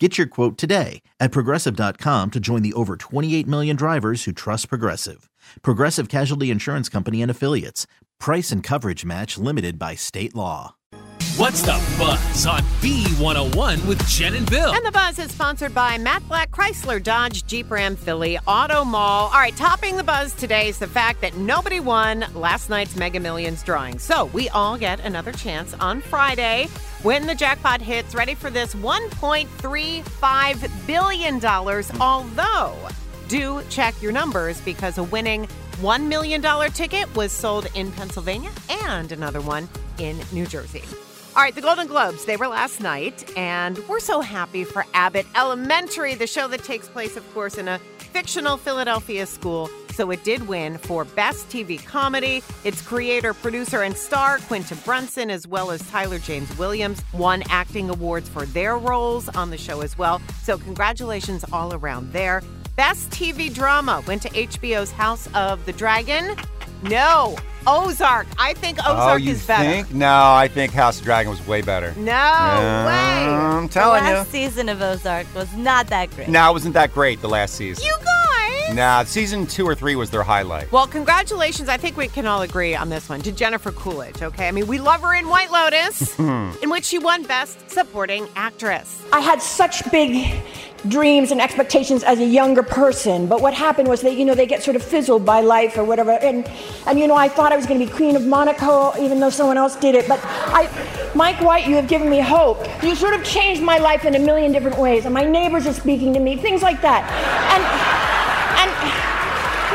Get your quote today at progressive.com to join the over 28 million drivers who trust Progressive. Progressive Casualty Insurance Company and Affiliates. Price and coverage match limited by state law. What's the buzz on B101 with Jen and Bill? And the buzz is sponsored by Matt Blatt Chrysler Dodge Jeep Ram Philly Auto Mall. All right, topping the buzz today is the fact that nobody won last night's Mega Millions drawing. So we all get another chance on Friday when the jackpot hits. Ready for this $1.35 billion. Hmm. Although, do check your numbers because a winning $1 million ticket was sold in Pennsylvania and another one in New Jersey. All right, the Golden Globes, they were last night, and we're so happy for Abbott Elementary, the show that takes place, of course, in a fictional Philadelphia school. So it did win for Best TV Comedy. Its creator, producer, and star, Quinta Brunson, as well as Tyler James Williams, won acting awards for their roles on the show as well. So congratulations all around there. Best TV Drama went to HBO's House of the Dragon. No, Ozark. I think oh, Ozark oh, you is better. think? No, I think House of Dragon was way better. No Yeah, way. I'm The telling last you. season of Ozark was not that great. No, it wasn't that great the last season. You guys. Nah, season two or three was their highlight. Well, congratulations. I think we can all agree on this one to Jennifer Coolidge, okay? I mean, we love her in White Lotus, in which she won Best Supporting Actress. I had such big dreams and expectations as a younger person, but what happened was that you know they get sort of fizzled by life or whatever. And and you know I thought I was going to be Queen of Monaco, even though someone else did it. But I, Mike White, you have given me hope. You sort of changed my life in a million different ways, and my neighbors are speaking to me, things like that. And and.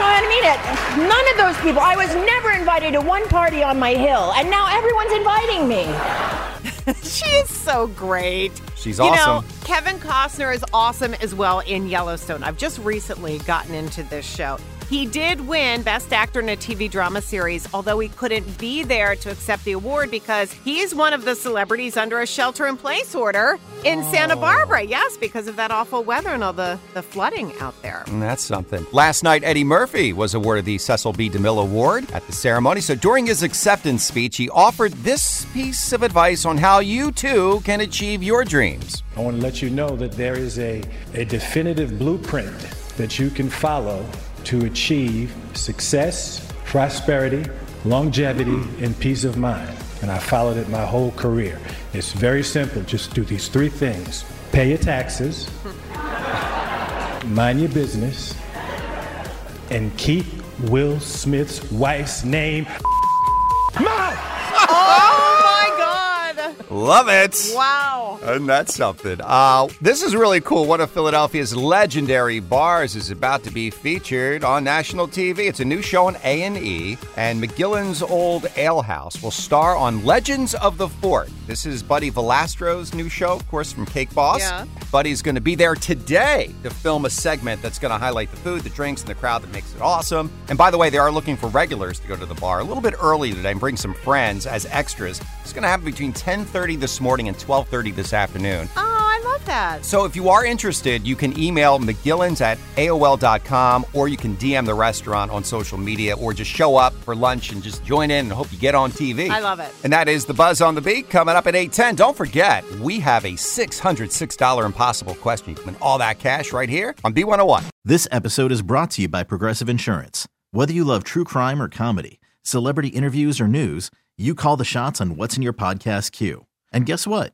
No, I mean it. None of those people. I was never invited to one party on my hill, and now everyone's inviting me. She is so great. She's awesome. you know. Kevin Costner is awesome as well in Yellowstone. I've just recently gotten into this show. He did win Best Actor in a TV Drama Series, although he couldn't be there to accept the award because he's one of the celebrities under a shelter in place order in Santa oh. Barbara. Yes, because of that awful weather and all the, the flooding out there. Mm, that's something. Last night, Eddie Murphy was awarded the Cecil B. DeMille Award at the ceremony. So during his acceptance speech, he offered this piece of advice on how you too can achieve your dreams. I want to let you know that there is a, a definitive blueprint that you can follow to achieve success, prosperity, longevity, and peace of mind. And I followed it my whole career. It's very simple. Just do these three things pay your taxes, mind your business, and keep Will Smith's wife's name. Mouth! Love it. Wow. And that's something. Uh, this is really cool. One of Philadelphia's legendary bars is about to be featured on national TV. It's a new show on A&E, and McGillin's Old Ale House will star on Legends of the Fort. This is Buddy Valastro's new show, of course, from Cake Boss. Yeah. Buddy's going to be there today to film a segment that's going to highlight the food, the drinks, and the crowd that makes it awesome. And by the way, they are looking for regulars to go to the bar a little bit early today and bring some friends as extras. It's going to happen between 10:30 this morning and 12:30 this afternoon. Oh, that. So if you are interested, you can email McGillins at AOL.com or you can DM the restaurant on social media or just show up for lunch and just join in and hope you get on TV. I love it. And that is the Buzz on the Beat coming up at 810. Don't forget, we have a $606 impossible question. You can win all that cash right here on B101. This episode is brought to you by Progressive Insurance. Whether you love true crime or comedy, celebrity interviews or news, you call the shots on what's in your podcast queue. And guess what?